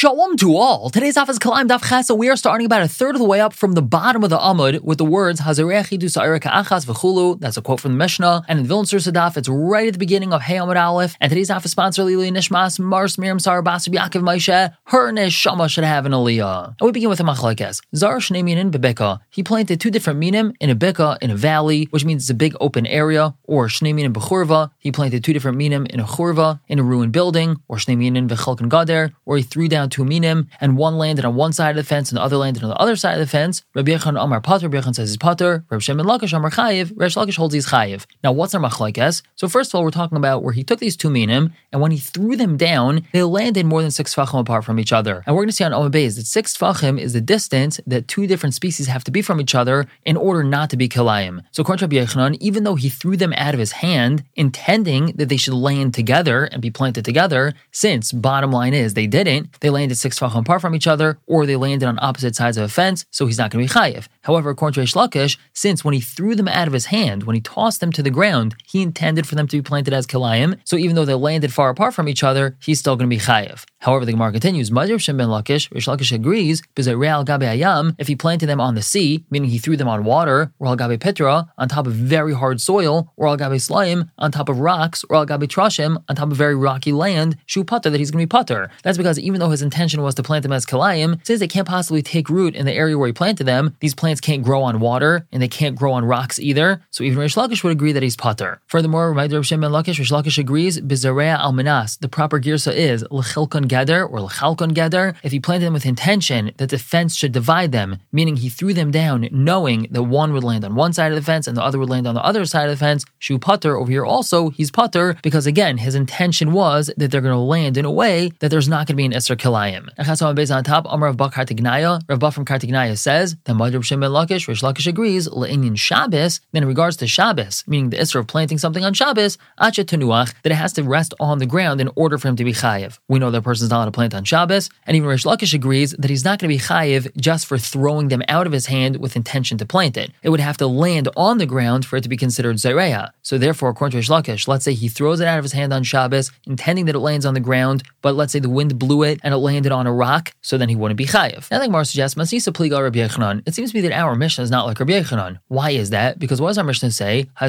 Shalom to all. Today's daf is Kilayim Daf Chesa. We are starting about a third of the way up from the bottom of the Amud with the words Hazarechi du Achas v'chulu. That's a quote from the Mishnah. And in Vilna Daf, it's right at the beginning of Hey Amud Aleph. And today's daf is sponsored Lili Nishmas Mars Miriam Sarah Basar Yaakov Moshe. Her neshama should have an aliyah. And we begin with a machlekes. Zar Shnei Minin Bebeka. He planted two different minim in a beka in a valley, which means it's a big open area. Or Shnei Minin Bechurva. He planted two different minim in a churva in a ruined building. Or Shnei Minin Gader. Or he threw down two minim, and one landed on one side of the fence and the other landed on the other side of the fence. Rabbi Yechon Amar Pater, Rabbi Yechon says he's Pater. Rabbi Shimon Lakish Amar Chayiv, Rabbi Lakish holds he's Chayiv. Now, what's our machlekes? So first of all, we're talking about where he took these two minim, and when he threw them down, they landed more than six tfachim apart from each other. And we're going to see on Omar Beis that six tfachim is the distance that two different species have to be from each other in order not to be kilayim. So according to Rabbi Yechon, even though he threw them out of his hand, intending that they should land together and be planted together, since bottom line is they didn't, they landed six tefachim apart from each other, or they landed on opposite sides of a fence, so he's not going to be chayiv. However, according to Reish Lakish, since when he threw them out of his hand, when he tossed them to the ground, he intended for them to be planted as kilayim, so even though they landed far apart from each other, he's still going to be chayiv. However, the Gemara continues, Madr Shem ben Lakish, Reish Lakish agrees, Real Gabe Ayam, if he planted them on the sea, meaning he threw them on water, or Al Gabe Petra, on top of very hard soil, or Al Gabe Slaim, on top of rocks, or Al Gabe Trashim, on top of very rocky land, Shu Putter, that he's going to be Putter. That's because even though his intention was to plant them as Kalayim, since they can't possibly take root in the area where he planted them, these plants can't grow on water, and they can't grow on rocks either, so even Reish Lakish would agree that he's Putter. Furthermore, Madr Shem ben Lakish, Reish Lakish agrees, Bizarea Al Minas, the proper girsa is L'chilkon Geder, or L'chalkon Geder, if he planted them with intention that the fence should divide them, meaning he threw them down knowing that one would land on one side of the fence and the other would land on the other side of the fence, Shu Putter over here also, he's Putter, because again, his intention was that they're going to land in a way that there's not going to be an Isser Kilayim. Based on top, Amar of Bak Kartignaya, Rav from Kartignaya says that Madrib Shem Lakish, Reish Lakish agrees, Le'inyan Shabbos, then in regards to Shabbos, meaning the Isser of planting something on Shabbos, Acha Tenuach, that it has to rest on the ground in order for him to be Chayiv. We know that a person's not allowed to plant on Shabbos, and even Reish Lakish agrees that he's not going to be Chayiv just for throwing them out of his hand with intention to plant it. It would have to land on the ground for it to be considered Zereya. So therefore, according to Reish Lakish, let's say he throws it out of his hand on Shabbos, intending that it lands on the ground, but let's say the wind blew it and it landed on a rock, so then he wouldn't be chayiv. Now, like Mar suggests, Masisa Pliga Rabbi Yechanan, it seems to me that our Mishnah is not like Rabbi Yechanan. Why is that? Because what does our Mishnah say? The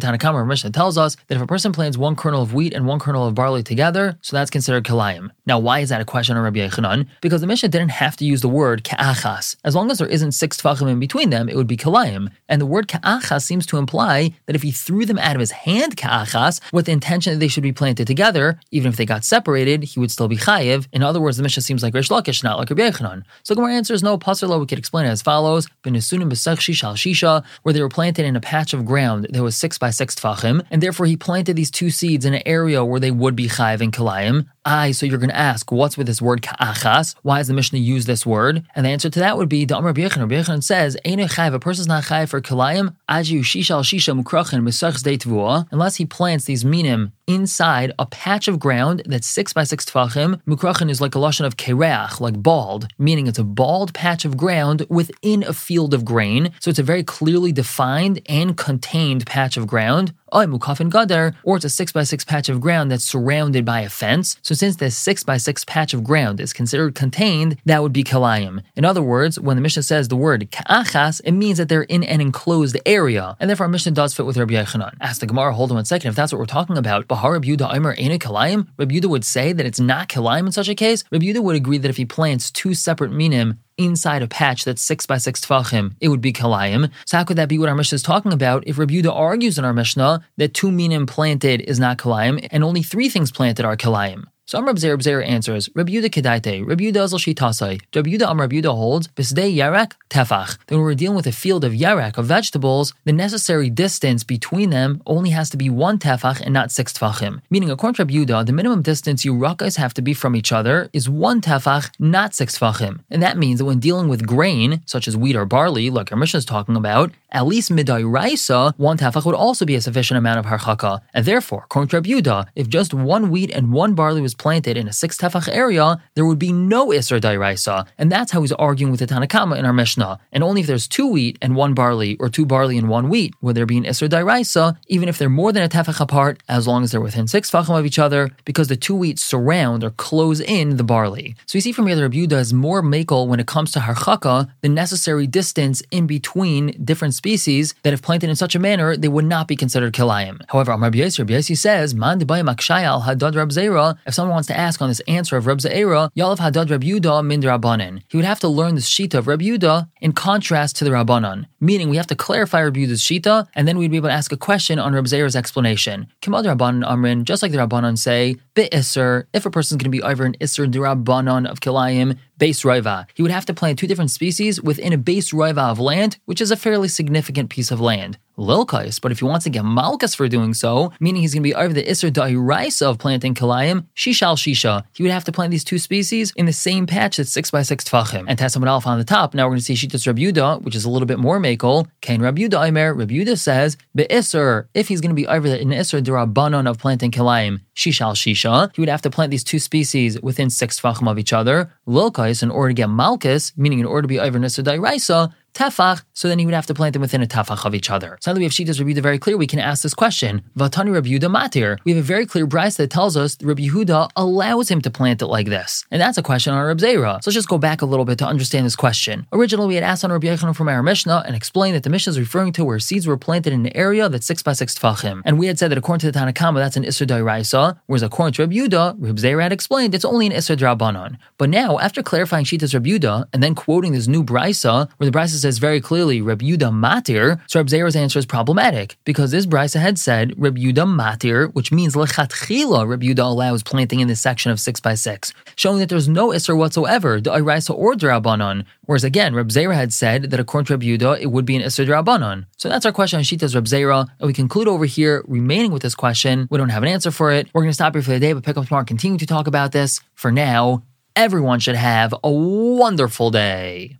Tanakhama Mishnah tells us that if a person plants one kernel of wheat and one kernel of barley together, so that's considered kalayim. Now, why is that a question on Rabbi Yechanan? Because the Mishnah didn't have to use the word ka'achas. As long as there isn't six tfachim in between them, it would be kalayim. And the word ka'achas seems to imply that if he threw them out of his hand ka'achas with the intention that they should be planted together, even if they got separated, he would still be chayiv. In other words, the Mishnah seems like Reish Lakish, not like Rabbi Yechanan. So Gemara answers no. Pasarlo, we could explain it as follows: Benesunim b'sechshi shal shisha, where they were planted in a patch of ground that was six by six tfachim, and therefore he planted these two seeds in an area where they would be chayiv and kalayim. I, so you're going to ask, what's with this word ka'achas? Why does the Mishnah use this word? And the answer to that would be, the Amr Rabbi Yechanan says, Eine chayv, a person's not chayv for kalayim, aji shisha al shisha mukrachin b'sachs unless he plants these minim inside a patch of ground that's six by six tefachim. Mukrachin is like a lashon of kereach, like bald, meaning it's a bald patch of ground within a field of grain. So it's a very clearly defined and contained patch of ground. Oh, mukafin gadar, or it's a six by six patch of ground that's surrounded by a fence. So since this six by six patch of ground is considered contained, that would be kalayim. In other words, when the Mishnah says the word ka'achas, it means that they're in an enclosed area, and therefore our Mishnah does fit with Rabbi Yechanan. Ask the Gemara, hold on one second, if that's what we're talking about, Bahar Rabbi Aimer Ena Kalayim, Rabbi Yehuda would say that it's not Kalayim in such a case. Rabbi Yehuda would agree that if he plants two separate minim inside a patch that's six by six tefachim, it would be kalayim. So how could that be what our Mishnah is talking about if Rabbi Yehuda argues in our Mishnah that two minim planted is not kalayim and only three things planted are kalayim? So Amr Zer Zer answers, Yehuda Kedaite, Yehuda Azel Shitasai, Yehuda Amr Yehuda holds, Bisdei Yarak Tefach. Then when we're dealing with a field of Yarak, of vegetables, the necessary distance between them only has to be one Tefach and not six Tefachim. Meaning, according to Rabbi the minimum distance you rakas have to be from each other is one Tefach, not six Tefachim. And that means, that when dealing with grain, such as wheat or barley, like our Mishnah is talking about, at least midai raisa, one tefach would also be a sufficient amount of harchaka. And therefore, according to if just one wheat and one barley was planted in a six tefach area, there would be no isser dairaisa. And that's how he's arguing with the Tanakama in our Mishnah. And only if there's two wheat and one barley, or two barley and one wheat, would there be an isser dairaisa, even if they're more than a tefach apart, as long as they're within six tefachim of each other, because the two wheat surround or close in the barley. So you see from here that Rabbi Yehuda is more makel when it comes to harchaka, the necessary distance in between different species that if planted in such a manner, they would not be considered kilayim. However, Yossi, Rabbi Yossi says, Man akshayal hadad Zera, someone wants to ask on this answer of Rab Zera, Yalav hadad Rab Yuda min Rabbanan. He would have to learn the shita of Rab Yuda in contrast to the Rabbanan. Meaning we have to clarify Rab Yuda's shita, and then we'd be able to ask a question on Rab Zera's explanation. Kimad Rabbanan Amrin, just like the Rabbanan say, Bi Isser, if a person's going to be over an Isser Rabbanan of Kilayim, base roiva. He would have to plant two different species within a base roiva of land, which is a fairly significant piece of land. Lilkais, but if he wants to get malchus for doing so, meaning he's going to be over the Isser Da'iraisa of planting Kalayim, Shishal Shisha, he would have to plant these two species in the same patch that's 6 by 6 Tfachim. And Tessamud Alpha on the top, now we're going to see Shitas Rabuda, which is a little bit more makel. Kain Rabuda Aimer, Rabuda says, Be'isser, if he's going to be over the Isser Durabanon of planting Kalayim, Shishal Shisha, he would have to plant these two species within 6 Tfachim of each other. Lilkais, in order to get malchus, meaning in order to be over Isser Da'iraisa, tefach, so then he would have to plant them within a tefach of each other. So now that we have Shitas Rabbi Yehuda very clear, we can ask this question. Vatani Rabbi Yehuda matir. We have a very clear brisa that tells us Rabbi Yehuda allows him to plant it like this. And that's a question on Rabbi Zera. So let's just go back a little bit to understand this question. Originally, we had asked on Rabbi Yechanan from our Mishnah and explained that the Mishnah is referring to where seeds were planted in an area that's six by six tefachim. And we had said that according to the Tanakama, that's an Isser Dairaisa, whereas according to Rabbi Yehuda, Rabbi Zera had explained it's only an Isser Drabanon. But now, after clarifying Shitas Rabbi Yehuda and then quoting this new brisa, where the brisa says very clearly Reb Yuda Matir, so Reb Zera's answer is problematic because this brisa had said Reb Yuda Matir, which means lechatchila Reb Yuda allows planting in this section of six by six, showing that there's no isser whatsoever, the Iraisa or Drabanon. Whereas again, Reb Zera had said that according to Reb Yuda, it would be an isser Drabanon. So that's our question on Shita's Reb Zera, and we conclude over here remaining with this question. We don't have an answer for it. We're going to stop here for the day, but pick up tomorrow continue to talk about this. For now, everyone should have a wonderful day.